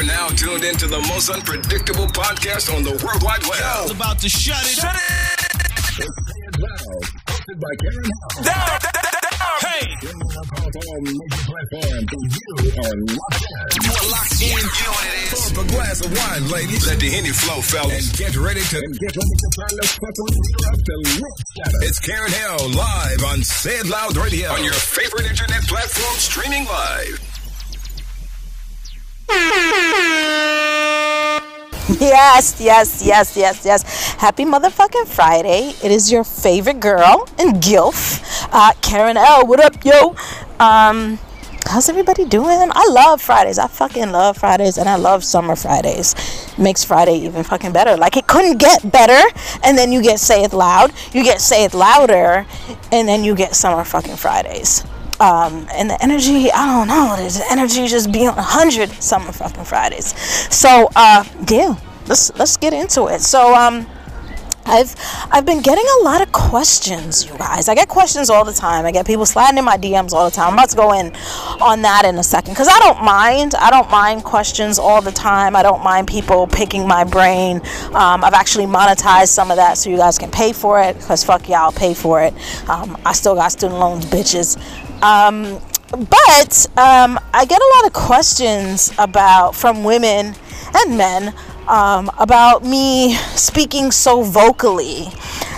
You're now tuned into the most unpredictable podcast on the World Wide Web. It's about to shut it. Shut it. Hosted by Karen Down, down, down. Hey. You are locked in. You know what it is. Pour up a glass of wine, ladies. Let the Henny flow, fellas. And get ready to and get ready to turn the fucking up the It's Karen Hill live on Say It Loud Radio on your favorite internet platform streaming live. Yes, yes, yes, yes, yes. Happy motherfucking Friday. It is your favorite girl and GILF, uh, Karen L. What up, yo? Um, how's everybody doing? I love Fridays. I fucking love Fridays and I love summer Fridays. Makes Friday even fucking better. Like it couldn't get better. And then you get Say It Loud, you get Say It Louder, and then you get summer fucking Fridays. Um, and the energy, I don't know, the energy just be on a hundred summer fucking Fridays. So uh, yeah, let's let's get into it. So um, I've I've been getting a lot of questions, you guys. I get questions all the time. I get people sliding in my DMs all the time. I'm about to go in on that in a second because I don't mind. I don't mind questions all the time. I don't mind people picking my brain. Um, I've actually monetized some of that so you guys can pay for it because fuck y'all, pay for it. Um, I still got student loans, bitches. Um, but um, I get a lot of questions about from women and men um, about me speaking so vocally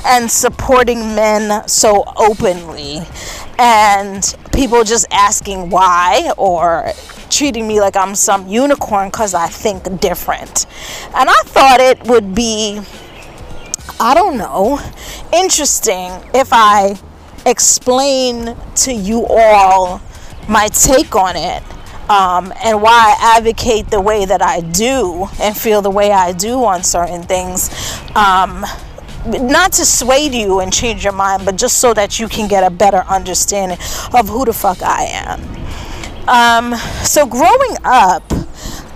and supporting men so openly, and people just asking why or treating me like I'm some unicorn because I think different. And I thought it would be, I don't know, interesting if I explain to you all my take on it um, and why I advocate the way that I do and feel the way I do on certain things. Um, not to sway you and change your mind, but just so that you can get a better understanding of who the fuck I am. Um, so growing up,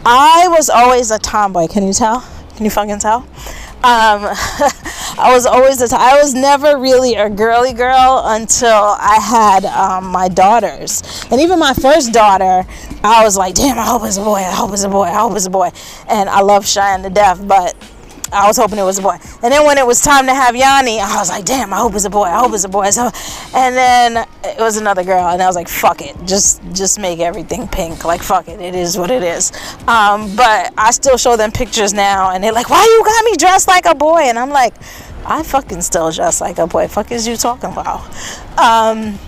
I was always a tomboy. Can you tell? Can you fucking tell? Um, I was always a t- I was never really a girly girl until I had um, my daughters, and even my first daughter, I was like, damn, I hope it's a boy. I hope it's a boy. I hope it's a boy. And I love Cheyenne to death, but I was hoping it was a boy. And then when it was time to have Yanni, I was like, damn, I hope it's a boy. I hope it's a boy. So, and then it was another girl, and I was like, fuck it, just just make everything pink. Like fuck it, it is what it is. Um, but I still show them pictures now, and they're like, why you got me dressed like a boy? And I'm like, I fucking still dress like a boy. Fuck is you talking about? Um,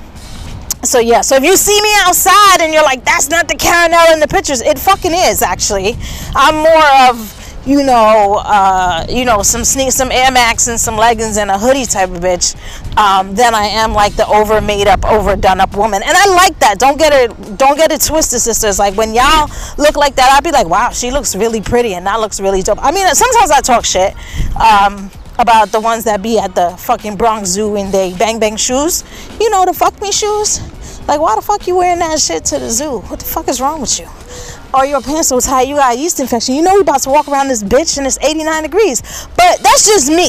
so yeah, so if you see me outside and you're like, that's not the Karen in the pictures, it fucking is actually. I'm more of you know, uh, you know, some sneak, some Air Max and some leggings and a hoodie type of bitch, um, than I am like the over made up, overdone up woman. And I like that. Don't get it, don't get it twisted, sisters. Like when y'all look like that, I'd be like, wow, she looks really pretty and that looks really dope. I mean, sometimes I talk shit. Um, about the ones that be at the fucking Bronx Zoo in they bang bang shoes. You know the fuck me shoes. Like why the fuck you wearing that shit to the zoo? What the fuck is wrong with you? Or your pants so tight, you got a yeast infection. You know we about to walk around this bitch and it's 89 degrees. But that's just me.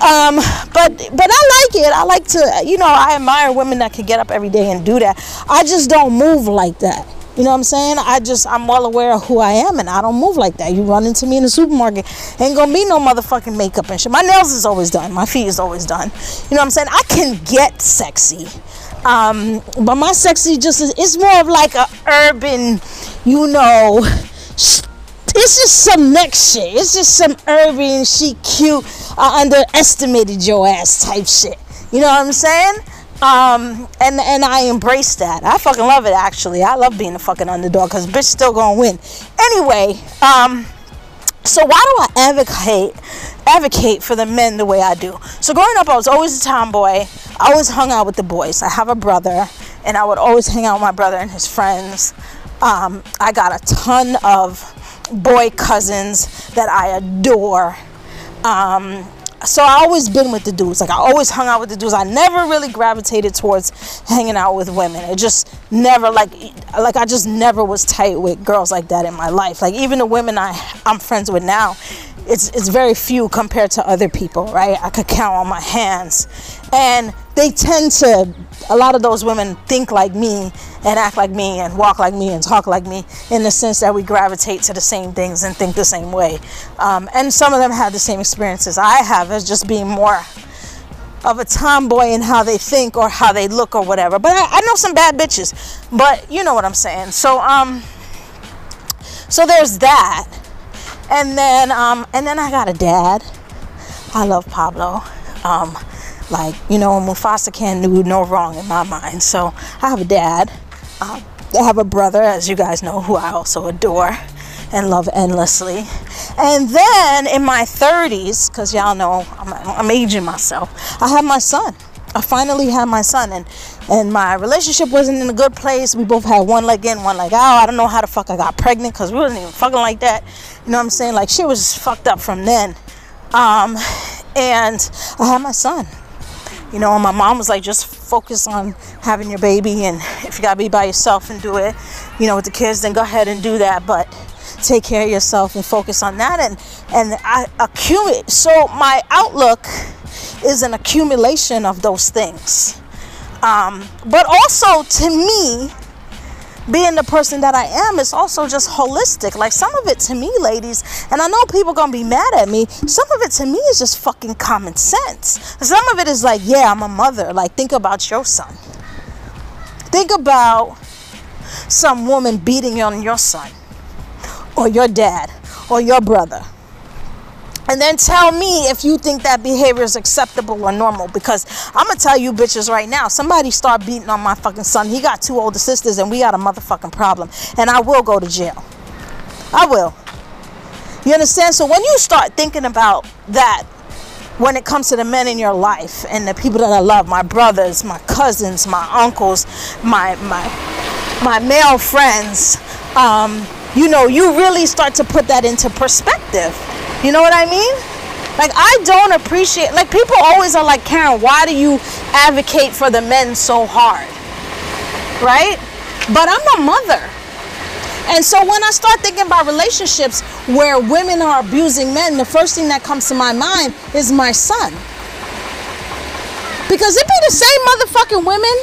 Um, but but I like it. I like to, you know, I admire women that can get up every day and do that. I just don't move like that. You know what I'm saying? I just I'm well aware of who I am and I don't move like that. You run into me in the supermarket, ain't gonna be no motherfucking makeup and shit. My nails is always done. My feet is always done. You know what I'm saying? I can get sexy. Um, but my sexy just is it's more of like a urban, you know, it's just some next shit. It's just some urban, she cute, I underestimated your ass type shit. You know what I'm saying? Um, and and I embrace that. I fucking love it. Actually, I love being a fucking underdog because bitch still gonna win. Anyway, um, so why do I advocate advocate for the men the way I do? So growing up, I was always a tomboy. I always hung out with the boys. I have a brother, and I would always hang out with my brother and his friends. Um, I got a ton of boy cousins that I adore. Um, so I always been with the dudes. Like I always hung out with the dudes. I never really gravitated towards hanging out with women. It just never like like I just never was tight with girls like that in my life. Like even the women I I'm friends with now, it's it's very few compared to other people, right? I could count on my hands. And they tend to a lot of those women think like me and act like me and walk like me and talk like me in the sense that we gravitate to the same things and think the same way. Um, and some of them have the same experiences I have as just being more of a tomboy in how they think or how they look or whatever. But I, I know some bad bitches. But you know what I'm saying. So um so there's that. And then um and then I got a dad. I love Pablo. Um like, you know, Mufasa can't do no wrong in my mind. So I have a dad. Um, I have a brother, as you guys know, who I also adore and love endlessly. And then in my 30s, because y'all know I'm, I'm aging myself, I have my son. I finally had my son, and and my relationship wasn't in a good place. We both had one leg in, one leg out. I don't know how the fuck I got pregnant because we wasn't even fucking like that. You know what I'm saying? Like shit was fucked up from then. Um, and I had my son. You know, my mom was like, just focus on having your baby, and if you gotta be by yourself and do it, you know, with the kids, then go ahead and do that. But take care of yourself and focus on that, and and I accumulate. So my outlook is an accumulation of those things. Um, but also to me, being the person that I am is also just holistic. Like some of it to me, ladies, and I know people gonna be mad at me. Some of it to me is just fucking common sense. Some of it is like, yeah, I'm a mother. Like think about your son. Think about some woman beating on your son, or your dad, or your brother. And then tell me if you think that behavior is acceptable or normal. Because I'm gonna tell you bitches right now, somebody start beating on my fucking son. He got two older sisters and we got a motherfucking problem. And I will go to jail. I will. You understand? So when you start thinking about that when it comes to the men in your life and the people that I love, my brothers, my cousins, my uncles, my my my male friends, um, you know, you really start to put that into perspective. You know what I mean? Like I don't appreciate like people always are like Karen, why do you advocate for the men so hard? Right? But I'm a mother. And so when I start thinking about relationships where women are abusing men, the first thing that comes to my mind is my son. Because it be the same motherfucking women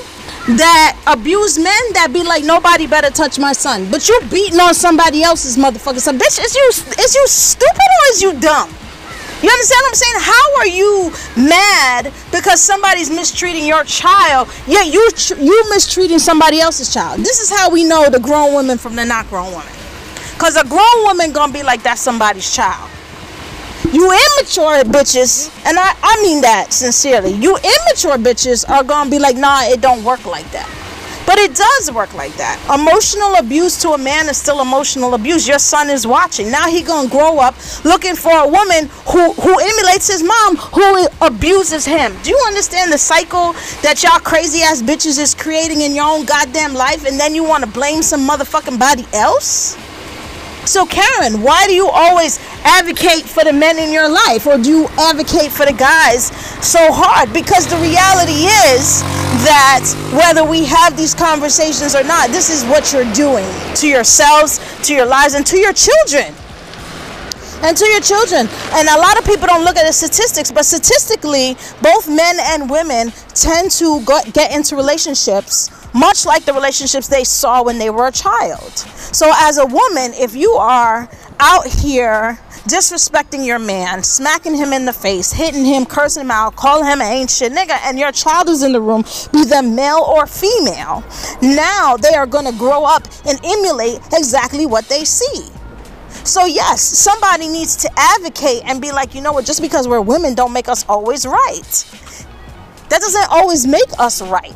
that abuse men that be like nobody better touch my son. But you beating on somebody else's motherfucker son. Bitch, is you is you stupid or is you dumb? You understand what I'm saying? How are you mad because somebody's mistreating your child, yet you you mistreating somebody else's child? This is how we know the grown woman from the not grown woman. Cause a grown woman gonna be like that's somebody's child. You immature bitches, and I, I mean that sincerely. You immature bitches are gonna be like, nah, it don't work like that. But it does work like that. Emotional abuse to a man is still emotional abuse. Your son is watching. Now he gonna grow up looking for a woman who who emulates his mom, who abuses him. Do you understand the cycle that y'all crazy ass bitches is creating in your own goddamn life, and then you want to blame some motherfucking body else? So, Karen, why do you always advocate for the men in your life or do you advocate for the guys so hard? Because the reality is that whether we have these conversations or not, this is what you're doing to yourselves, to your lives, and to your children. And to your children. And a lot of people don't look at the statistics, but statistically, both men and women tend to get into relationships much like the relationships they saw when they were a child. So, as a woman, if you are out here disrespecting your man, smacking him in the face, hitting him, cursing him out, calling him an shit nigga, and your child is in the room, be them male or female, now they are going to grow up and emulate exactly what they see. So, yes, somebody needs to advocate and be like, you know what, just because we're women don't make us always right. That doesn't always make us right.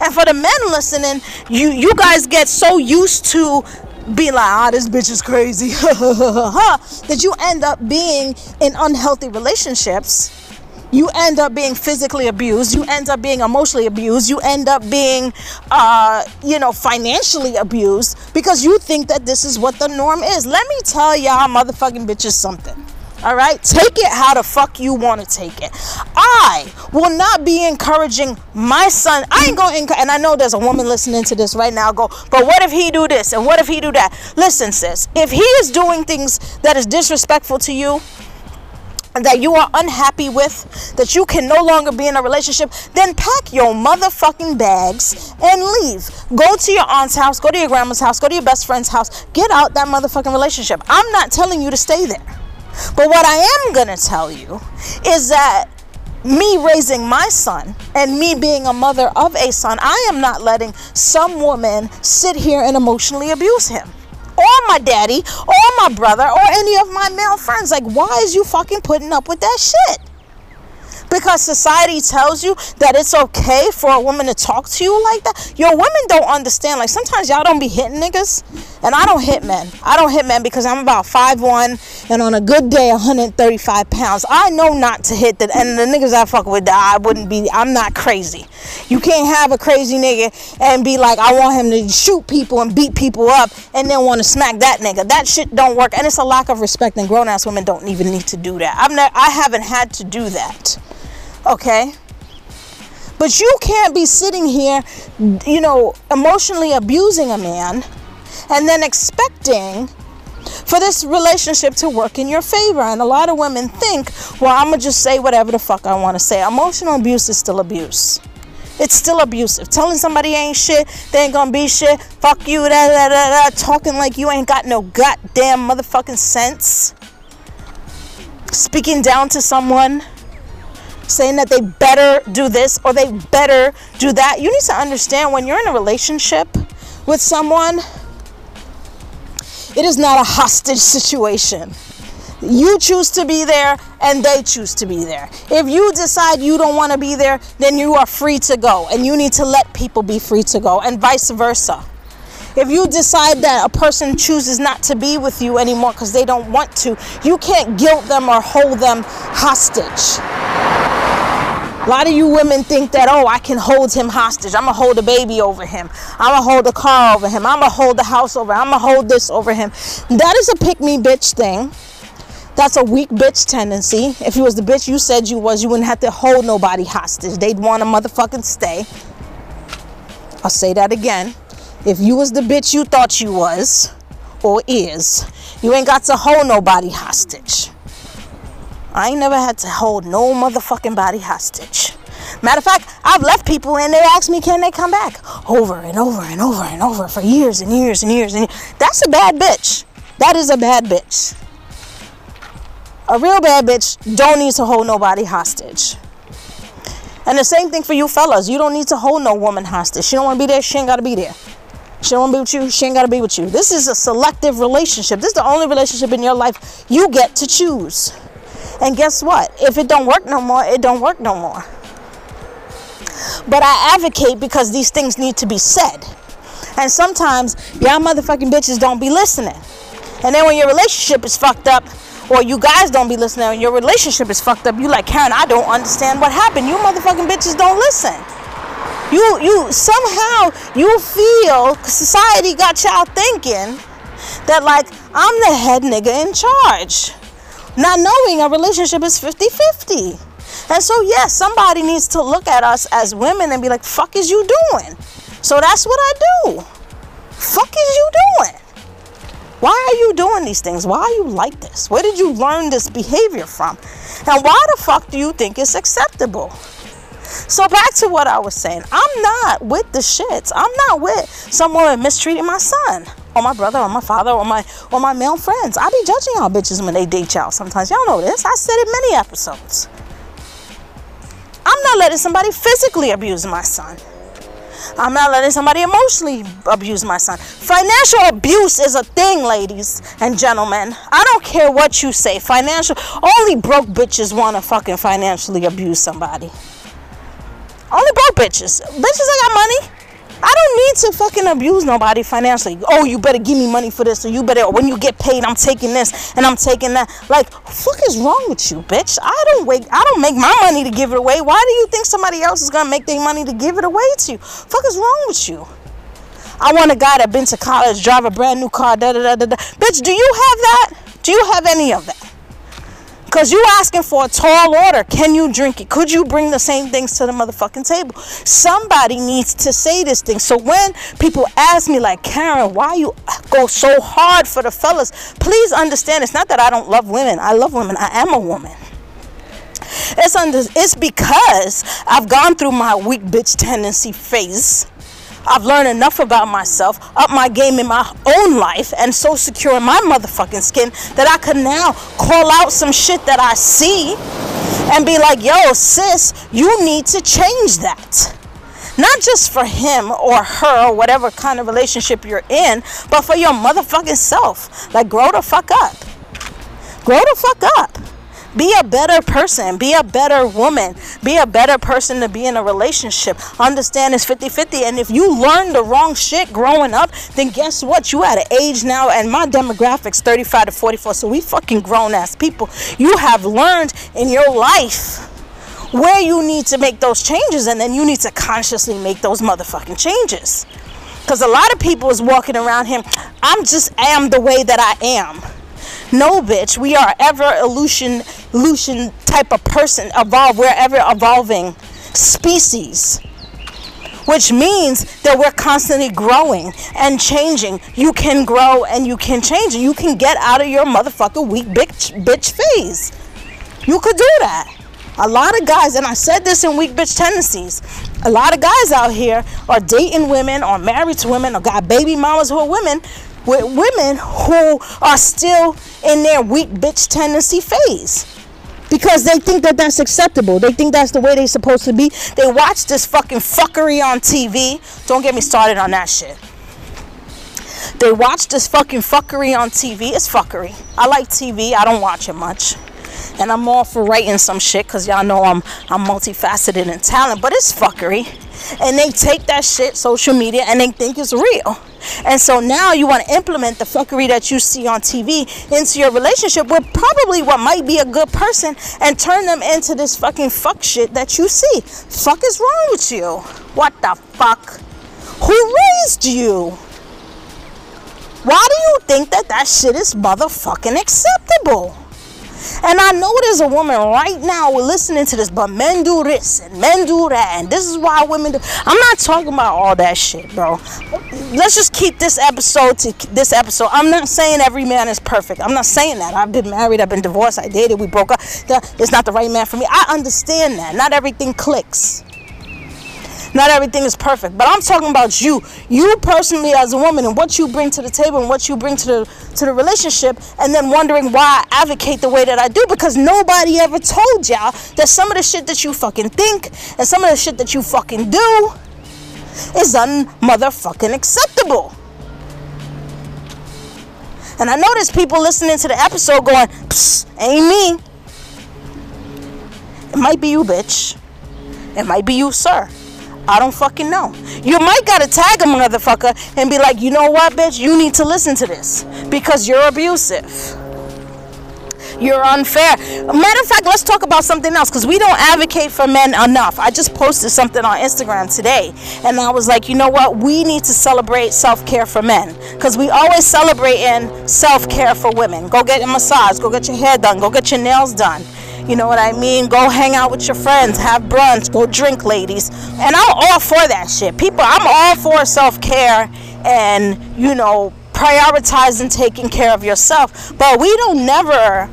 And for the men listening, you you guys get so used to be like, ah, this bitch is crazy, that you end up being in unhealthy relationships. You end up being physically abused. You end up being emotionally abused. You end up being, uh, you know, financially abused because you think that this is what the norm is. Let me tell y'all, motherfucking bitches, something. All right, take it how the fuck you want to take it. I will not be encouraging my son. I ain't going to, and I know there's a woman listening to this right now. Go, but what if he do this and what if he do that? Listen, sis, if he is doing things that is disrespectful to you, that you are unhappy with, that you can no longer be in a relationship, then pack your motherfucking bags and leave. Go to your aunt's house, go to your grandma's house, go to your best friend's house. Get out that motherfucking relationship. I'm not telling you to stay there. But what I am going to tell you is that me raising my son and me being a mother of a son, I am not letting some woman sit here and emotionally abuse him or my daddy or my brother or any of my male friends. Like, why is you fucking putting up with that shit? Because society tells you that it's okay for a woman to talk to you like that. Your women don't understand. Like sometimes y'all don't be hitting niggas, and I don't hit men. I don't hit men because I'm about five one, and on a good day, 135 pounds. I know not to hit the and the niggas I fuck with. I wouldn't be. I'm not crazy. You can't have a crazy nigga and be like, I want him to shoot people and beat people up, and then want to smack that nigga. That shit don't work, and it's a lack of respect. And grown ass women don't even need to do that. I've never. I haven't had to do that. Okay? But you can't be sitting here, you know, emotionally abusing a man and then expecting for this relationship to work in your favor. And a lot of women think, well, I'm going to just say whatever the fuck I want to say. Emotional abuse is still abuse. It's still abusive. Telling somebody ain't shit, they ain't gonna be shit, fuck you, da da da da, talking like you ain't got no goddamn motherfucking sense. Speaking down to someone saying that they better do this or they better do that. You need to understand when you're in a relationship with someone, it is not a hostage situation. You choose to be there and they choose to be there. If you decide you don't want to be there, then you are free to go and you need to let people be free to go and vice versa. If you decide that a person chooses not to be with you anymore because they don't want to, you can't guilt them or hold them hostage. A lot of you women think that, oh, I can hold him hostage. I'm going to hold a baby over him. I'm going to hold a car over him. I'm going to hold the house over. Him. I'm going to hold this over him. That is a pick me bitch thing. That's a weak bitch tendency. If you was the bitch you said you was, you wouldn't have to hold nobody hostage. They'd want to motherfucking stay. I'll say that again. If you was the bitch you thought you was or is, you ain't got to hold nobody hostage. I ain't never had to hold no motherfucking body hostage. Matter of fact, I've left people and they ask me, can they come back? Over and over and over and over for years and years and years and years. That's a bad bitch. That is a bad bitch. A real bad bitch don't need to hold nobody hostage. And the same thing for you fellas. You don't need to hold no woman hostage. She don't want to be there. She ain't got to be there. She don't want to be with you. She ain't got to be with you. This is a selective relationship. This is the only relationship in your life you get to choose. And guess what? If it don't work no more, it don't work no more. But I advocate because these things need to be said. And sometimes y'all motherfucking bitches don't be listening. And then when your relationship is fucked up, or you guys don't be listening, and your relationship is fucked up, you like Karen, I don't understand what happened. You motherfucking bitches don't listen. You you somehow you feel society got y'all thinking that like I'm the head nigga in charge not knowing a relationship is 50 50. And so, yes, somebody needs to look at us as women and be like, fuck is you doing? So that's what I do. Fuck is you doing? Why are you doing these things? Why are you like this? Where did you learn this behavior from? And why the fuck do you think it's acceptable? So back to what I was saying. I'm not with the shits. I'm not with someone mistreating my son or my brother or my father or my or my male friends. I be judging y'all bitches when they date y'all sometimes. Y'all know this. I said it many episodes. I'm not letting somebody physically abuse my son. I'm not letting somebody emotionally abuse my son. Financial abuse is a thing, ladies and gentlemen. I don't care what you say. Financial, only broke bitches want to fucking financially abuse somebody. Only broke bitches. Bitches that got money. I don't need to fucking abuse nobody financially. Oh, you better give me money for this, or you better when you get paid, I'm taking this and I'm taking that. Like, fuck is wrong with you, bitch? I don't wait. I don't make my money to give it away. Why do you think somebody else is gonna make their money to give it away to you? Fuck is wrong with you? I want a guy that been to college, drive a brand new car, da da da da da. Bitch, do you have that? Do you have any of that? Because you asking for a tall order. Can you drink it? Could you bring the same things to the motherfucking table? Somebody needs to say this thing. So when people ask me, like, Karen, why you go so hard for the fellas? Please understand, it's not that I don't love women. I love women. I am a woman. It's under it's because I've gone through my weak bitch tendency phase. I've learned enough about myself, up my game in my own life, and so secure in my motherfucking skin that I can now call out some shit that I see and be like, yo, sis, you need to change that. Not just for him or her or whatever kind of relationship you're in, but for your motherfucking self. Like, grow the fuck up. Grow the fuck up. Be a better person. Be a better woman. Be a better person to be in a relationship. Understand it's 50 50. And if you learn the wrong shit growing up, then guess what? You at an age now, and my demographic's 35 to 44. So we fucking grown ass people. You have learned in your life where you need to make those changes, and then you need to consciously make those motherfucking changes. Because a lot of people is walking around him, I'm just am the way that I am. No, bitch, we are ever illusion, illusion type of person, evolve, we're ever evolving species. Which means that we're constantly growing and changing. You can grow and you can change. You can get out of your motherfucker weak bitch, bitch phase. You could do that. A lot of guys, and I said this in Weak Bitch Tendencies, a lot of guys out here are dating women or married to women or got baby mamas who are women with women who are still in their weak bitch tendency phase because they think that that's acceptable. They think that's the way they're supposed to be. They watch this fucking fuckery on TV. Don't get me started on that shit. They watch this fucking fuckery on TV. It's fuckery. I like TV. I don't watch it much. And I'm all for writing some shit because y'all know I'm I'm multifaceted and talent, but it's fuckery. And they take that shit, social media, and they think it's real. And so now you want to implement the fuckery that you see on TV into your relationship with probably what might be a good person and turn them into this fucking fuck shit that you see. Fuck is wrong with you? What the fuck? Who raised you? Why do you think that that shit is motherfucking acceptable? And I know there's a woman right now listening to this, but men do this and men do that, and this is why women do. I'm not talking about all that shit, bro. Let's just keep this episode to this episode. I'm not saying every man is perfect. I'm not saying that. I've been married, I've been divorced, I dated, we broke up. It's not the right man for me. I understand that. Not everything clicks. Not everything is perfect, but I'm talking about you, you personally as a woman, and what you bring to the table and what you bring to the to the relationship, and then wondering why I advocate the way that I do because nobody ever told y'all that some of the shit that you fucking think and some of the shit that you fucking do is unmotherfucking acceptable. And I know there's people listening to the episode going, Psst, ain't me. It might be you, bitch. It might be you, sir. I don't fucking know. You might gotta tag a motherfucker and be like, you know what, bitch, you need to listen to this because you're abusive. You're unfair. Matter of fact, let's talk about something else because we don't advocate for men enough. I just posted something on Instagram today and I was like, you know what? We need to celebrate self care for men because we always celebrate in self care for women. Go get a massage, go get your hair done, go get your nails done you know what I mean? Go hang out with your friends, have brunch, go drink, ladies. And I'm all for that shit. People, I'm all for self care and, you know, prioritizing taking care of yourself. But we don't never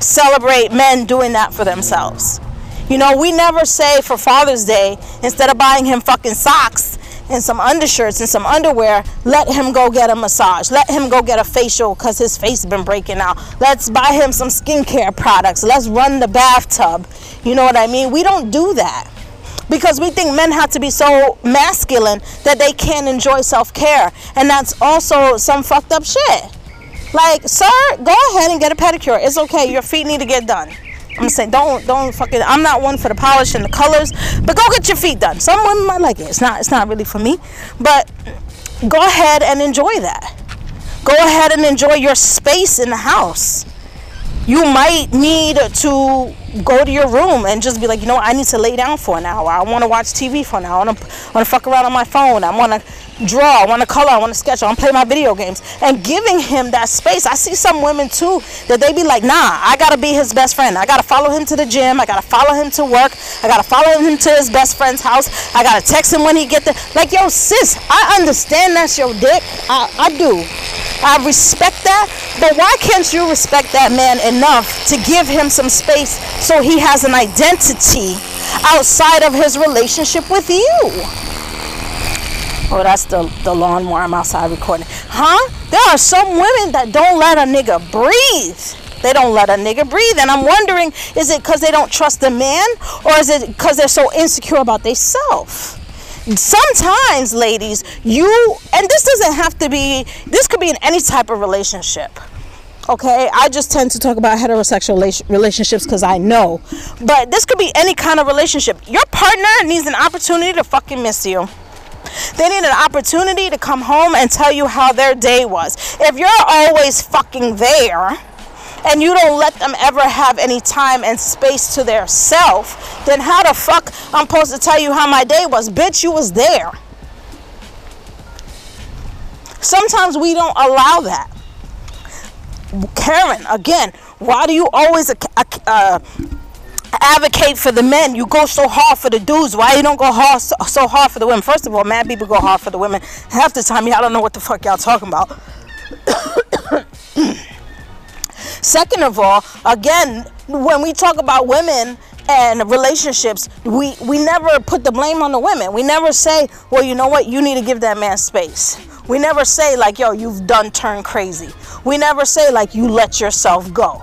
celebrate men doing that for themselves. You know, we never say for Father's Day, instead of buying him fucking socks, and some undershirts and some underwear, let him go get a massage. Let him go get a facial because his face has been breaking out. Let's buy him some skincare products. Let's run the bathtub. You know what I mean? We don't do that because we think men have to be so masculine that they can't enjoy self care. And that's also some fucked up shit. Like, sir, go ahead and get a pedicure. It's okay. Your feet need to get done. I'm saying don't don't fucking I'm not one for the polish and the colors, but go get your feet done. Some women might like it. It's not it's not really for me. But go ahead and enjoy that. Go ahead and enjoy your space in the house. You might need to go to your room and just be like, you know. I need to lay down for an hour. I want to watch TV for an hour. I want to, fuck around on my phone. I want to draw. I want to color. I want to sketch. I want to play my video games. And giving him that space. I see some women too that they be like, nah, I got to be his best friend. I got to follow him to the gym. I got to follow him to work. I got to follow him to his best friend's house. I got to text him when he get there. Like, yo, sis, I understand that's your dick. I, I do. I respect that, but why can't you respect that man enough to give him some space so he has an identity outside of his relationship with you? Oh, that's the, the lawnmower I'm outside recording. Huh? There are some women that don't let a nigga breathe. They don't let a nigga breathe. And I'm wondering, is it because they don't trust the man? Or is it because they're so insecure about themselves? Sometimes, ladies, you, and this doesn't have to be, this could be in any type of relationship okay? I just tend to talk about heterosexual relationships because i know. But this could be any kind of relationship. Your partner needs an opportunity to fucking miss you. They need an opportunity to come home and tell you how their day was. If you're always fucking there, and you don't let them ever have any time and space to their self, then how the fuck I'm supposed to tell you how my day was? Bitch, you was there. Sometimes we don't allow that. Karen, again, why do you always uh, advocate for the men. You go so hard for the dudes. Why you don't go hard so, so hard for the women? First of all, mad people go hard for the women. Half the time, y'all don't know what the fuck y'all talking about. Second of all, again, when we talk about women and relationships, we, we never put the blame on the women. We never say, well, you know what, you need to give that man space. We never say, like, yo, you've done turn crazy. We never say, like, you let yourself go.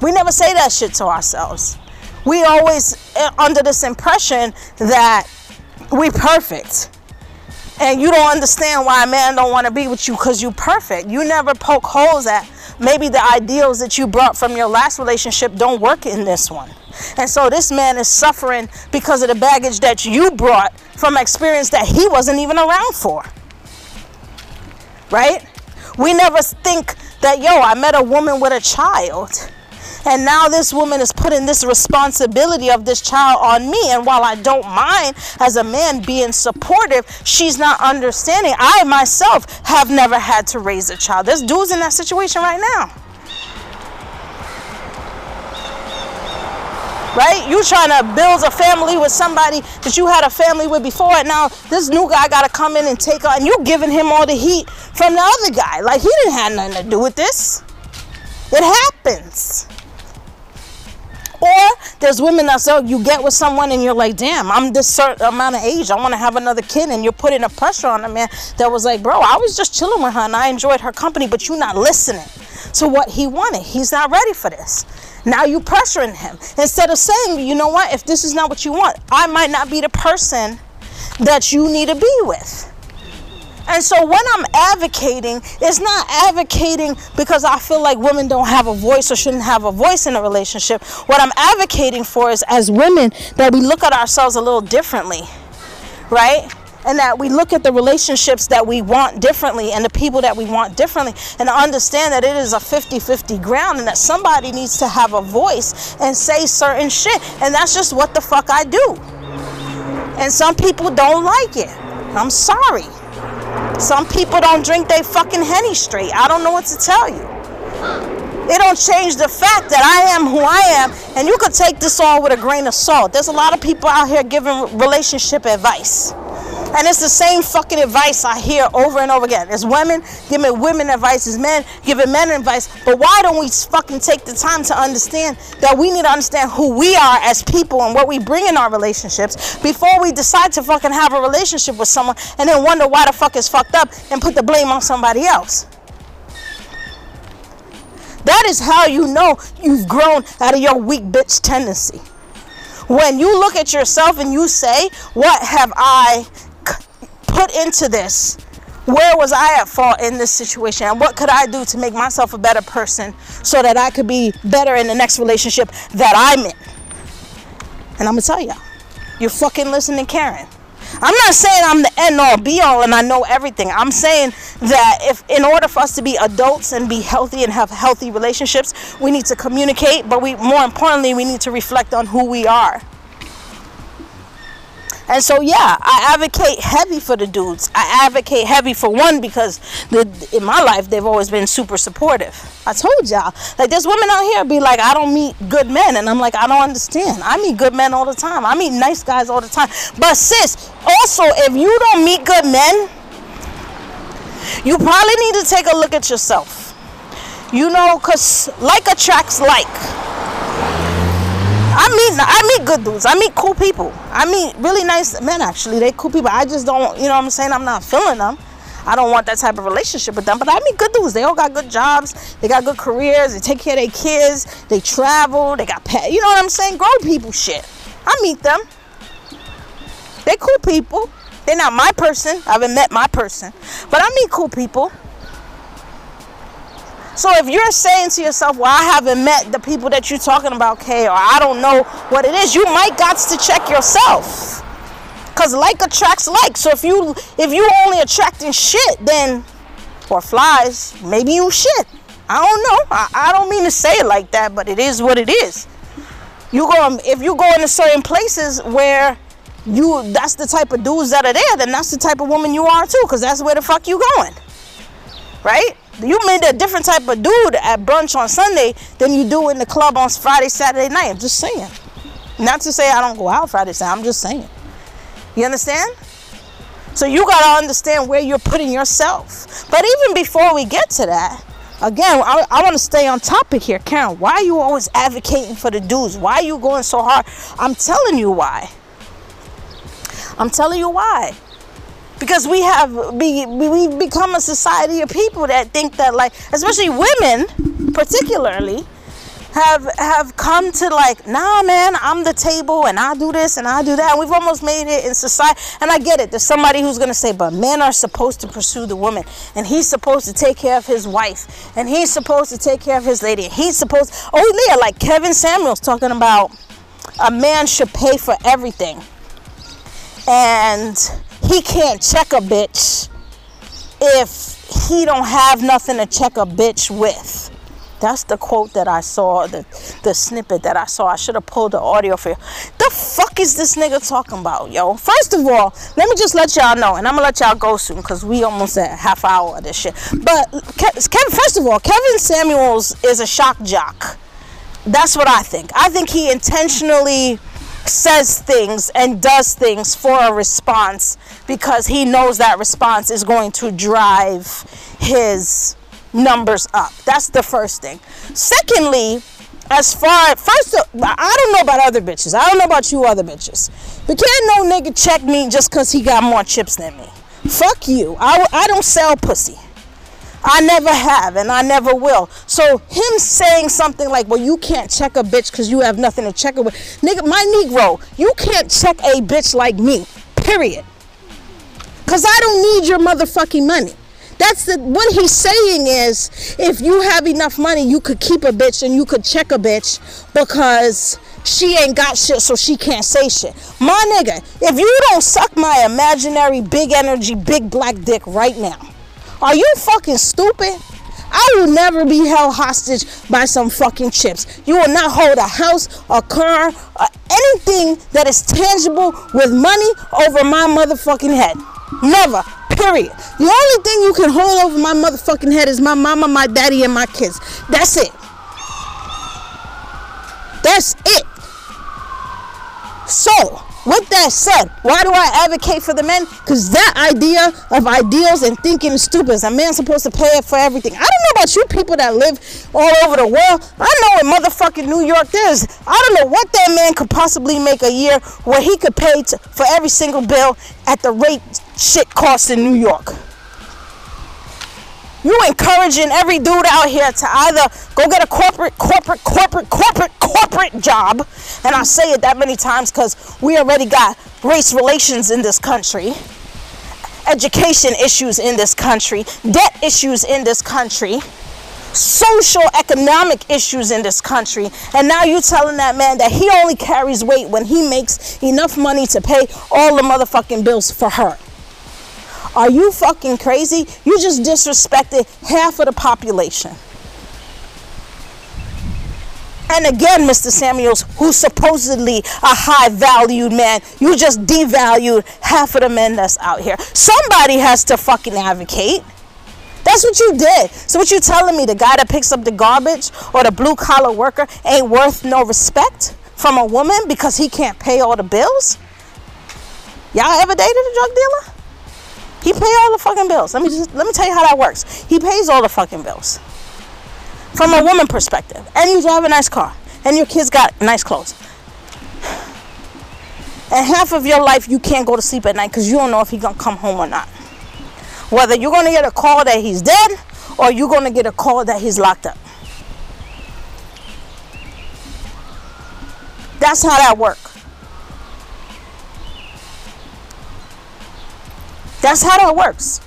We never say that shit to ourselves we always uh, under this impression that we perfect and you don't understand why a man don't want to be with you because you're perfect. You never poke holes at maybe the ideals that you brought from your last relationship don't work in this one. And so this man is suffering because of the baggage that you brought from experience that he wasn't even around for. Right? We never think that yo i met a woman with a child and now this woman is putting this responsibility of this child on me. And while I don't mind as a man being supportive, she's not understanding. I myself have never had to raise a child. There's dudes in that situation right now. right? You trying to build a family with somebody that you had a family with before, and now this new guy got to come in and take on, and you giving him all the heat from the other guy. Like he didn't have nothing to do with this. It happens. Or there's women that say you get with someone and you're like, damn, I'm this certain amount of age. I want to have another kid. And you're putting a pressure on a man that was like, bro, I was just chilling with her and I enjoyed her company, but you're not listening to what he wanted. He's not ready for this. Now you pressuring him. Instead of saying, you know what, if this is not what you want, I might not be the person that you need to be with. And so when I'm advocating, it's not advocating because I feel like women don't have a voice or shouldn't have a voice in a relationship. What I'm advocating for is as women that we look at ourselves a little differently, right? And that we look at the relationships that we want differently and the people that we want differently and understand that it is a 50 50 ground and that somebody needs to have a voice and say certain shit. And that's just what the fuck I do. And some people don't like it. I'm sorry. Some people don't drink their fucking henny straight. I don't know what to tell you. It don't change the fact that I am who I am, and you could take this all with a grain of salt. There's a lot of people out here giving relationship advice. And it's the same fucking advice I hear over and over again. It's women giving women advice, it's men giving men advice. But why don't we fucking take the time to understand that we need to understand who we are as people and what we bring in our relationships before we decide to fucking have a relationship with someone and then wonder why the fuck is fucked up and put the blame on somebody else. That is how you know you've grown out of your weak bitch tendency. When you look at yourself and you say, What have I put into this? Where was I at fault in this situation? And what could I do to make myself a better person so that I could be better in the next relationship that I'm in? And I'm gonna tell you, you're fucking listening, Karen. I'm not saying I'm the end all be all and I know everything. I'm saying that if in order for us to be adults and be healthy and have healthy relationships, we need to communicate, but we more importantly, we need to reflect on who we are. And so, yeah, I advocate heavy for the dudes. I advocate heavy for one because the, in my life they've always been super supportive. I told y'all, like there's women out here be like, I don't meet good men, and I'm like, I don't understand. I meet good men all the time. I meet nice guys all the time. But sis, also if you don't meet good men, You probably need to take a look at yourself. You know, cause like attracts like. I meet I meet good dudes. I meet cool people. I meet really nice men actually. They cool people. I just don't, you know what I'm saying? I'm not feeling them. I don't want that type of relationship with them. But I mean, good dudes. They all got good jobs. They got good careers. They take care of their kids. They travel. They got pet. You know what I'm saying? Grown people shit. I meet them. They cool people. They're not my person. I haven't met my person. But I meet cool people. So if you're saying to yourself, well, I haven't met the people that you're talking about, Kay, or I don't know what it is, you might got to check yourself. Cause like attracts like. So if you if you only attracting shit, then or flies, maybe you shit. I don't know. I, I don't mean to say it like that, but it is what it is. You go um, if you go into certain places where you that's the type of dudes that are there, then that's the type of woman you are too, because that's where the fuck you going. Right? You made a different type of dude at brunch on Sunday than you do in the club on Friday, Saturday night. I'm just saying. Not to say I don't go out Friday, Saturday. I'm just saying. You understand? So you got to understand where you're putting yourself. But even before we get to that, again, I, I want to stay on topic here. Karen, why are you always advocating for the dudes? Why are you going so hard? I'm telling you why. I'm telling you why. Because we have be, we've become a society of people that think that like, especially women, particularly, have have come to like, nah, man, I'm the table and I do this and I do that. And we've almost made it in society. And I get it. There's somebody who's gonna say, but men are supposed to pursue the woman, and he's supposed to take care of his wife, and he's supposed to take care of his lady. And he's supposed. Oh yeah, like Kevin Samuels talking about a man should pay for everything, and he can't check a bitch if he don't have nothing to check a bitch with. That's the quote that I saw, the, the snippet that I saw. I should have pulled the audio for you. The fuck is this nigga talking about, yo? First of all, let me just let y'all know, and I'm gonna let y'all go soon because we almost at half hour of this shit. But Kevin, first of all, Kevin Samuels is a shock jock. That's what I think. I think he intentionally says things and does things for a response because he knows that response is going to drive his numbers up. That's the first thing. Secondly, as far first I don't know about other bitches. I don't know about you other bitches. But can't no nigga check me just cause he got more chips than me. Fuck you. I, I don't sell pussy. I never have and I never will. So him saying something like, well, you can't check a bitch because you have nothing to check her with. Nigga, my Negro, you can't check a bitch like me. Period. Cause I don't need your motherfucking money. That's the what he's saying is if you have enough money, you could keep a bitch and you could check a bitch because she ain't got shit, so she can't say shit. My nigga, if you don't suck my imaginary big energy, big black dick right now, are you fucking stupid? I will never be held hostage by some fucking chips. You will not hold a house, a car, or anything that is tangible with money over my motherfucking head. Never. Period. The only thing you can hold over my motherfucking head is my mama, my daddy, and my kids. That's it. That's it. So, with that said, why do I advocate for the men? Because that idea of ideals and thinking is stupid. A man supposed to pay for everything? I don't know about you people that live all over the world. I know in motherfucking New York there's, I don't know what that man could possibly make a year where he could pay to, for every single bill at the rate shit costs in New York. You encouraging every dude out here to either go get a corporate, corporate, corporate, corporate, corporate job. And I say it that many times because we already got race relations in this country, education issues in this country, debt issues in this country, social economic issues in this country. And now you telling that man that he only carries weight when he makes enough money to pay all the motherfucking bills for her. Are you fucking crazy? You just disrespected half of the population. And again, Mr. Samuels, who's supposedly a high valued man, you just devalued half of the men that's out here. Somebody has to fucking advocate. That's what you did. So what you telling me, the guy that picks up the garbage or the blue collar worker ain't worth no respect from a woman because he can't pay all the bills? Y'all ever dated a drug dealer? He pay all the fucking bills. Let me just let me tell you how that works. He pays all the fucking bills. From a woman perspective. And you drive a nice car. And your kids got nice clothes. And half of your life you can't go to sleep at night because you don't know if he's gonna come home or not. Whether you're gonna get a call that he's dead or you're gonna get a call that he's locked up. That's how that works. That's how that works.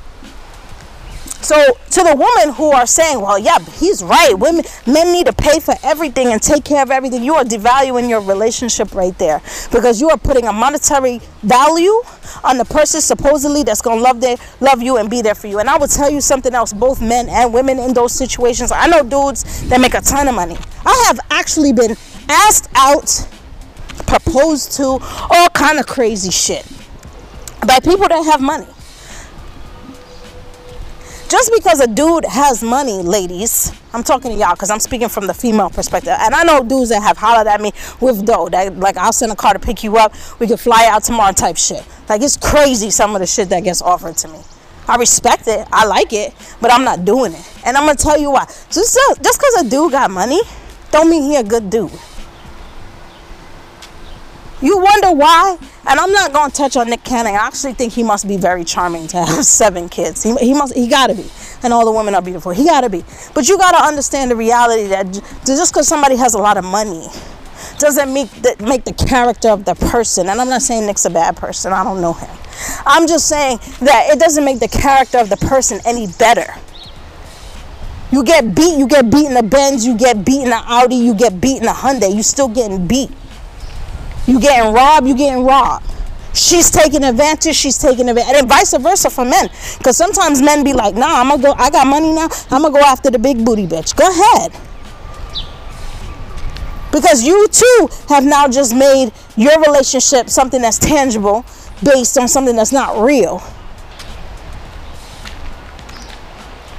So to the women who are saying, "Well, yeah, he's right. Women, men need to pay for everything and take care of everything," you are devaluing your relationship right there because you are putting a monetary value on the person supposedly that's gonna love their love you and be there for you. And I will tell you something else: both men and women in those situations. I know dudes that make a ton of money. I have actually been asked out, proposed to, all kind of crazy shit by people that have money just because a dude has money, ladies, I'm talking to y'all because I'm speaking from the female perspective. And I know dudes that have hollered at me with dough. That like I'll send a car to pick you up. We could fly out tomorrow type shit. Like it's crazy some of the shit that gets offered to me. I respect it. I like it, but I'm not doing it. And I'm gonna tell you why. Just just because a dude got money, don't mean he a good dude. You wonder why? And I'm not to touch on Nick Cannon. I actually think he must be very charming to have seven kids. He, he must, he got to be. And all the women are beautiful. He got to be. But you got to understand the reality that just because somebody has a lot of money doesn't make the, make the character of the person. And I'm not saying Nick's a bad person. I don't know him. I'm just saying that it doesn't make the character of the person any better. You get beat, you get beat in the Benz, you get beat in the Audi, you get beat in the Hyundai. You still getting beat. You getting robbed, you getting robbed. She's taking advantage, she's taking advantage. And vice versa for men. Because sometimes men be like, nah, I'm gonna go, I got money now, I'm gonna go after the big booty bitch. Go ahead. Because you too have now just made your relationship something that's tangible based on something that's not real.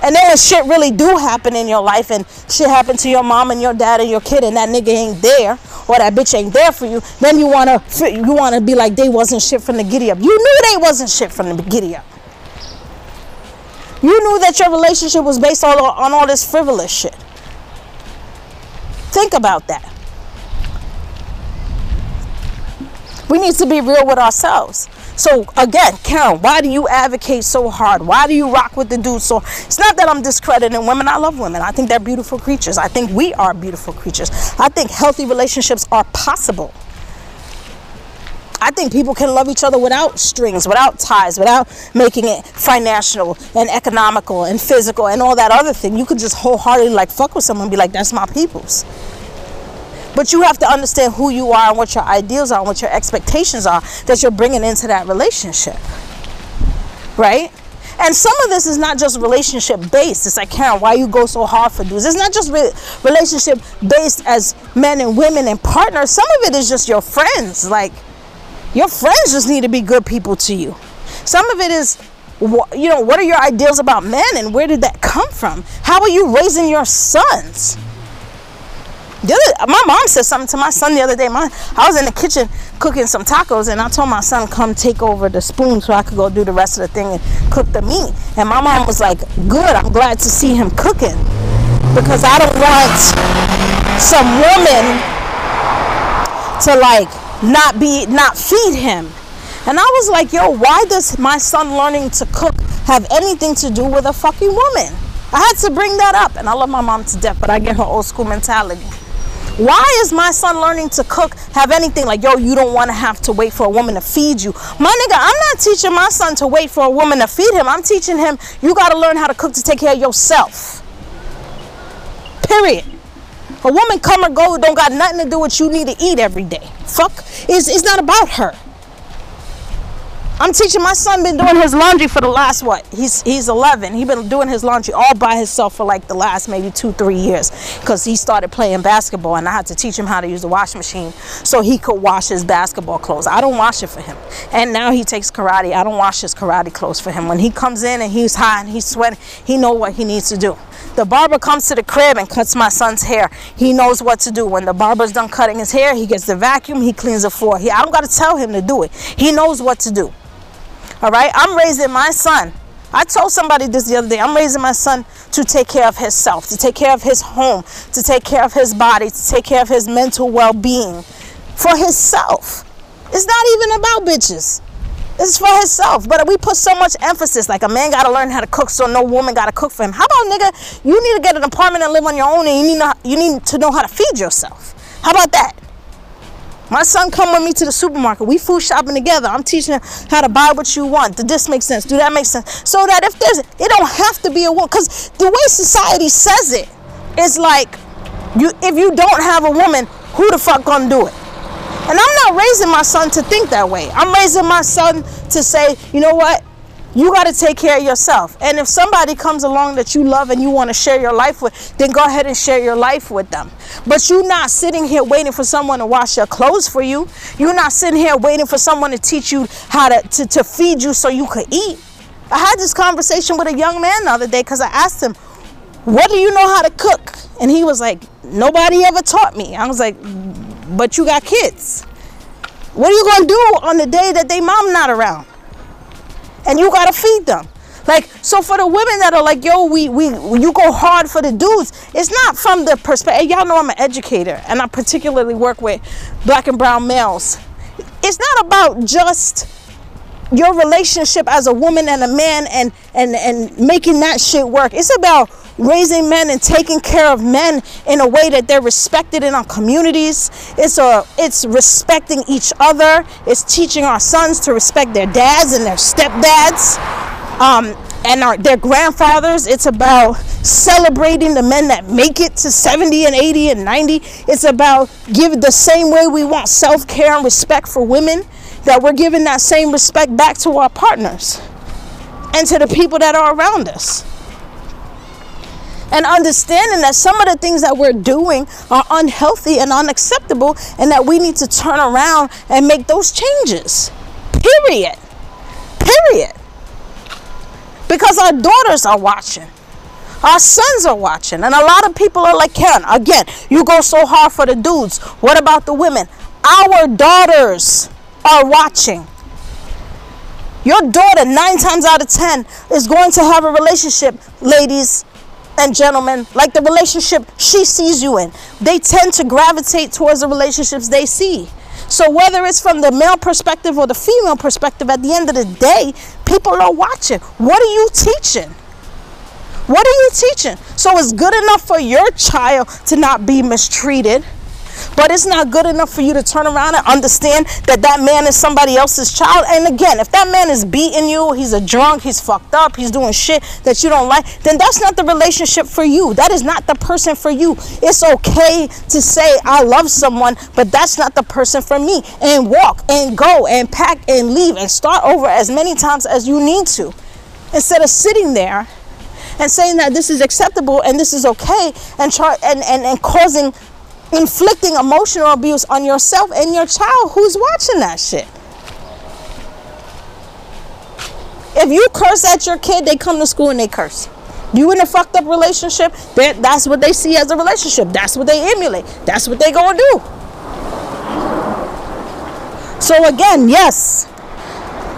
And then when shit really do happen in your life and shit happen to your mom and your dad and your kid and that nigga ain't there or that bitch ain't there for you, then you wanna you wanna be like they wasn't shit from the giddy up. You knew they wasn't shit from the giddy up. You knew that your relationship was based on, on all this frivolous shit. Think about that. We need to be real with ourselves. So again, Karen, why do you advocate so hard? Why do you rock with the dudes? So it's not that I'm discrediting women. I love women. I think they're beautiful creatures. I think we are beautiful creatures. I think healthy relationships are possible. I think people can love each other without strings, without ties, without making it financial and economical and physical and all that other thing. You could just wholeheartedly like fuck with someone and be like, that's my people's. But you have to understand who you are and what your ideals are and what your expectations are that you're bringing into that relationship. Right? And some of this is not just relationship based. It's like, Karen, why you go so hard for dudes? It's not just re- relationship based as men and women and partners. Some of it is just your friends. Like, your friends just need to be good people to you. Some of it is, you know, what are your ideals about men and where did that come from? How are you raising your sons? Other, my mom said something to my son the other day. My, I was in the kitchen cooking some tacos, and I told my son come take over the spoon so I could go do the rest of the thing and cook the meat. And my mom was like, "Good, I'm glad to see him cooking, because I don't want some woman to like not be not feed him." And I was like, "Yo, why does my son learning to cook have anything to do with a fucking woman?" I had to bring that up, and I love my mom to death, but I get her old school mentality. Why is my son learning to cook have anything like, yo, you don't want to have to wait for a woman to feed you? My nigga, I'm not teaching my son to wait for a woman to feed him. I'm teaching him you got to learn how to cook to take care of yourself. Period. A woman come or go don't got nothing to do with you need to eat every day. Fuck. It's, it's not about her. I'm teaching my son been doing his laundry for the last what? He's he's 11. He been doing his laundry all by himself for like the last maybe two three years because he started playing basketball and I had to teach him how to use the washing machine so he could wash his basketball clothes. I don't wash it for him. And now he takes karate. I don't wash his karate clothes for him. When he comes in and he's hot and he's sweating, he know what he needs to do. The barber comes to the crib and cuts my son's hair. He knows what to do. When the barber's done cutting his hair, he gets the vacuum, he cleans the floor. He, I don't got to tell him to do it. He knows what to do. All right? I'm raising my son. I told somebody this the other day. I'm raising my son to take care of himself, to take care of his home, to take care of his body, to take care of his mental well being for himself. It's not even about bitches. It's for himself. But we put so much emphasis like a man got to learn how to cook, so no woman got to cook for him. How about, nigga, you need to get an apartment and live on your own and you need, to, you need to know how to feed yourself? How about that? My son come with me to the supermarket. We food shopping together. I'm teaching him how to buy what you want. Did this make sense? Do that make sense? So that if there's, it don't have to be a woman. Because the way society says it's like, you if you don't have a woman, who the fuck gonna do it? And I'm not raising my son to think that way. I'm raising my son to say, you know what? You got to take care of yourself. And if somebody comes along that you love and you want to share your life with, then go ahead and share your life with them. But you're not sitting here waiting for someone to wash your clothes for you. You're not sitting here waiting for someone to teach you how to, to, to feed you so you could eat. I had this conversation with a young man the other day because I asked him, What do you know how to cook? And he was like, Nobody ever taught me. I was like, But you got kids. What are you going to do on the day that they mom not around? And you gotta feed them. Like so for the women that are like, yo, we we you go hard for the dudes. It's not from the perspective. Y'all know I'm an educator, and I particularly work with black and brown males. It's not about just your relationship as a woman and a man and and and making that shit work. It's about raising men and taking care of men in a way that they're respected in our communities. It's a it's respecting each other. It's teaching our sons to respect their dads and their stepdads. Um, and our, their grandfathers. It's about celebrating the men that make it to 70 and 80 and 90. It's about giving the same way we want self care and respect for women, that we're giving that same respect back to our partners and to the people that are around us and understanding that some of the things that we're doing are unhealthy and unacceptable and that we need to turn around and make those changes. Period. Period. Because our daughters are watching. Our sons are watching. And a lot of people are like, Karen, again, you go so hard for the dudes. What about the women? Our daughters are watching. Your daughter, nine times out of ten, is going to have a relationship, ladies, and gentlemen, like the relationship she sees you in. They tend to gravitate towards the relationships they see. So whether it's from the male perspective or the female perspective, at the end of the day, people are watching. What are you teaching? What are you teaching? So it's good enough for your child to not be mistreated but it's not good enough for you to turn around and understand that that man is somebody else's child. And again, if that man is beating you, he's a drunk, he's fucked up, he's doing shit that you don't like, then that's not the relationship for you. That is not the person for you. It's okay to say, I love someone, but that's not the person for me. And walk and go and pack and leave and start over as many times as you need to. Instead of sitting there and saying that this is acceptable and this is okay and try and, and, and causing inflicting emotional abuse on yourself and your child who's watching that shit. If you curse at your kid, they come to school and they curse. You in a fucked up relationship, that's what they see as a relationship. That's what they emulate. That's what they gonna do. So again, yes.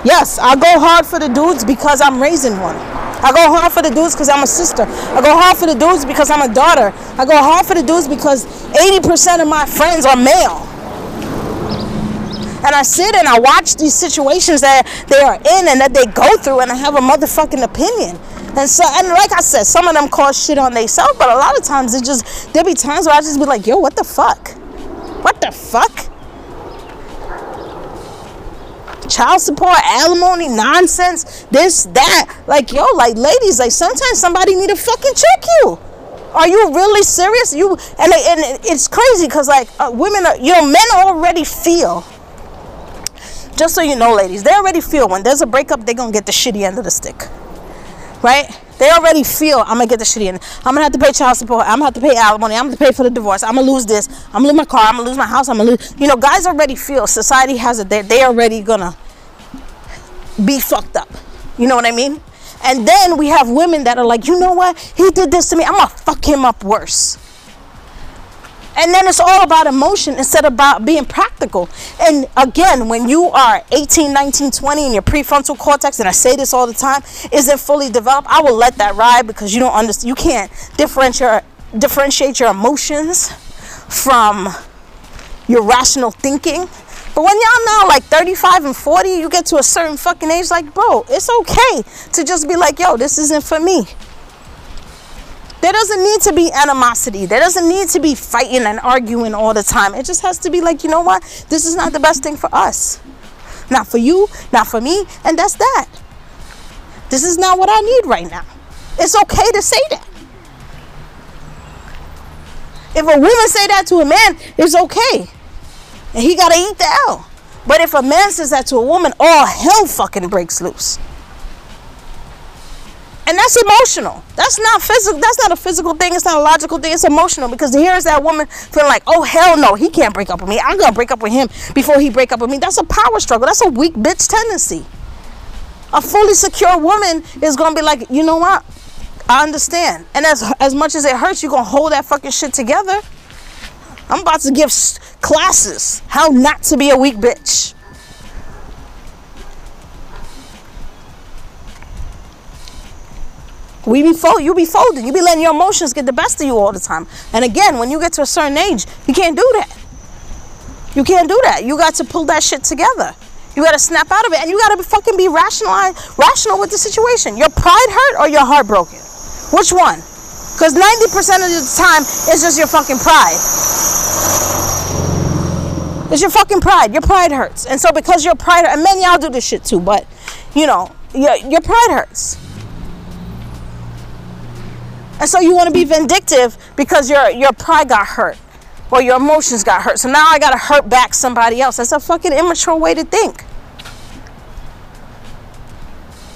Yes, I go hard for the dudes because I'm raising one. I go hard for the dudes because I'm a sister. I go hard for the dudes because I'm a daughter. I go hard for the dudes because 80% of my friends are male. And I sit and I watch these situations that they are in and that they go through, and I have a motherfucking opinion. And so, and like I said, some of them call shit on themselves, but a lot of times it just, there be times where I just be like, yo, what the fuck? What the fuck? Child support, alimony, nonsense, this, that. Like, yo, like ladies, like sometimes somebody need to fucking check you. Are you really serious? You and and it's crazy because like uh, women, are, you know, men already feel. Just so you know, ladies, they already feel when there's a breakup, they're gonna get the shitty end of the stick, right? They already feel I'm gonna get the shitty end. I'm gonna have to pay child support. I'm gonna have to pay alimony. I'm gonna pay for the divorce. I'm gonna lose this. I'm gonna lose my car. I'm gonna lose my house. I'm gonna lose. You know, guys already feel. Society has it. They they already gonna be fucked up. You know what I mean? And then we have women that are like, you know what? He did this to me. I'm gonna fuck him up worse. And then it's all about emotion instead of about being practical. And again, when you are 18, 19, 20 and your prefrontal cortex, and I say this all the time, isn't fully developed, I will let that ride because you don't understand. You can't differentiate differentiate your emotions from your rational thinking. But when y'all now like 35 and 40, you get to a certain fucking age, like, bro, it's okay to just be like, yo, this isn't for me. There doesn't need to be animosity. There doesn't need to be fighting and arguing all the time. It just has to be like, you know what? This is not the best thing for us. Not for you, not for me, and that's that. This is not what I need right now. It's okay to say that. If a woman say that to a man, it's okay. And he gotta eat the L. But if a man says that to a woman, all hell fucking breaks loose. And that's emotional. That's not physical. That's not a physical thing. It's not a logical thing. It's emotional because here's that woman feeling like, oh hell no, he can't break up with me. I'm gonna break up with him before he break up with me. That's a power struggle. That's a weak bitch tendency. A fully secure woman is gonna be like, you know what? I understand. And as as much as it hurts, you're gonna hold that fucking shit together. I'm about to give classes how not to be a weak bitch. We be fold, you be folding. You be letting your emotions get the best of you all the time. And again, when you get to a certain age, you can't do that. You can't do that. You got to pull that shit together. You got to snap out of it, and you got to fucking be rational, rational with the situation. Your pride hurt or your heart broken? Which one? Because 90% of the time, it's just your fucking pride. It's your fucking pride. Your pride hurts. And so because your pride, and men, y'all do this shit too, but, you know, your, your pride hurts. And so you want to be vindictive because your your pride got hurt or your emotions got hurt. So now I got to hurt back somebody else. That's a fucking immature way to think.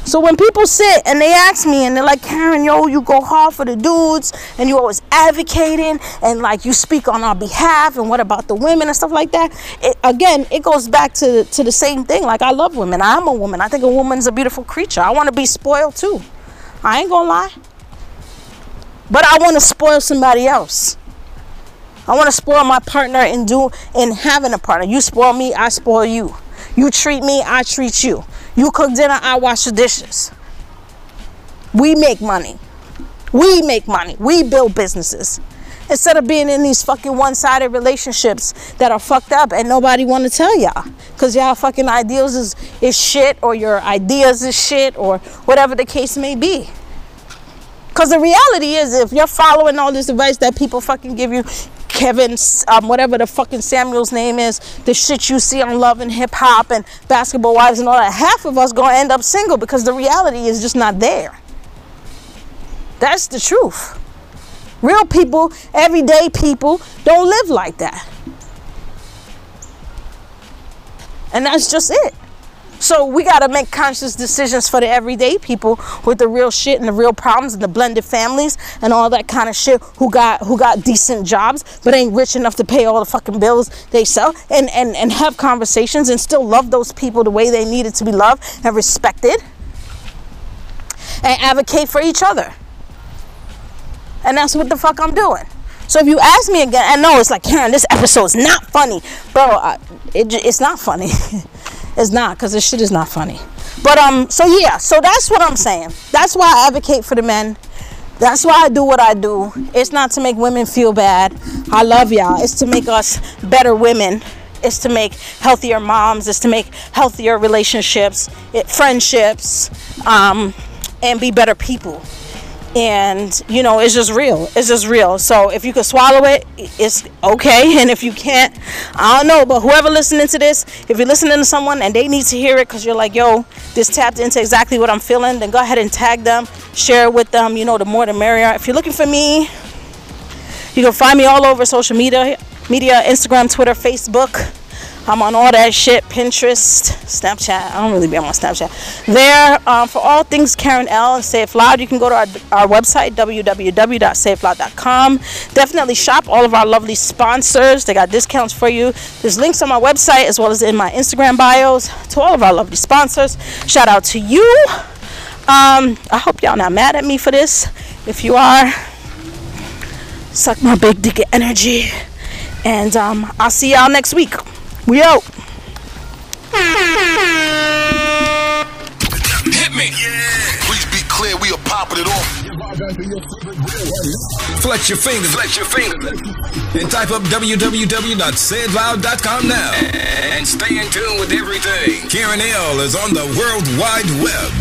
So when people sit and they ask me and they're like, Karen, yo, you go hard for the dudes and you always advocating and like you speak on our behalf and what about the women and stuff like that. It, again, it goes back to, to the same thing. Like I love women. I'm a woman. I think a woman's a beautiful creature. I want to be spoiled too. I ain't gonna lie. But I want to spoil somebody else. I want to spoil my partner in do in having a partner. You spoil me, I spoil you. You treat me, I treat you. You cook dinner, I wash the dishes. We make money. We make money. We build businesses. Instead of being in these fucking one-sided relationships that are fucked up and nobody want to tell y'all. Cause y'all fucking ideals is, is shit or your ideas is shit or whatever the case may be. Because the reality is, if you're following all this advice that people fucking give you, Kevin, um, whatever the fucking Samuel's name is, the shit you see on Love and Hip Hop and Basketball Wives and all that, half of us gonna end up single because the reality is just not there. That's the truth. Real people, everyday people, don't live like that. And that's just it. So we got to make conscious decisions for the everyday people with the real shit and the real problems and the blended families and all that kind of shit who got who got decent jobs but ain't rich enough to pay all the fucking bills they sell and and and have conversations and still love those people the way they needed to be loved and respected and advocate for each other. And that's what the fuck I'm doing. So if you ask me again, I know it's like Karen, this episode is not funny, bro. I, it, it's not funny. It's not because this shit is not funny. But um, so yeah, so that's what I'm saying. That's why I advocate for the men. That's why I do what I do. It's not to make women feel bad. I love y'all. It's to make us better women. It's to make healthier moms. It's to make healthier relationships, it, friendships, um, and be better people and you know it's just real. It's just real. So if you can swallow it it's okay. And if you can't i don't know. But whoever listening to this if you're listening to someone and they need to hear it because you're like yo this tapped into exactly what i'm feeling then go ahead and tag them. Share it with them. You know the more the merrier. If you're looking for me you can find me all over social media media instagram twitter facebook I'm on all that shit Pinterest, Snapchat. I don't really be on Snapchat. There, um, for all things Karen L and Say Loud, you can go to our, our website, www.sayitloud.com. Definitely shop all of our lovely sponsors. They got discounts for you. There's links on my website as well as in my Instagram bios to all of our lovely sponsors. Shout out to you. Um, I hope y'all not mad at me for this. If you are, suck my big dick energy And um, I'll see y'all next week. We out. Hit me. Yeah. Please be clear, we are popping it off. Flex your fingers, flex your fingers, and type up www.saidloud.com now. And stay in tune with everything. Karen L is on the World Wide Web.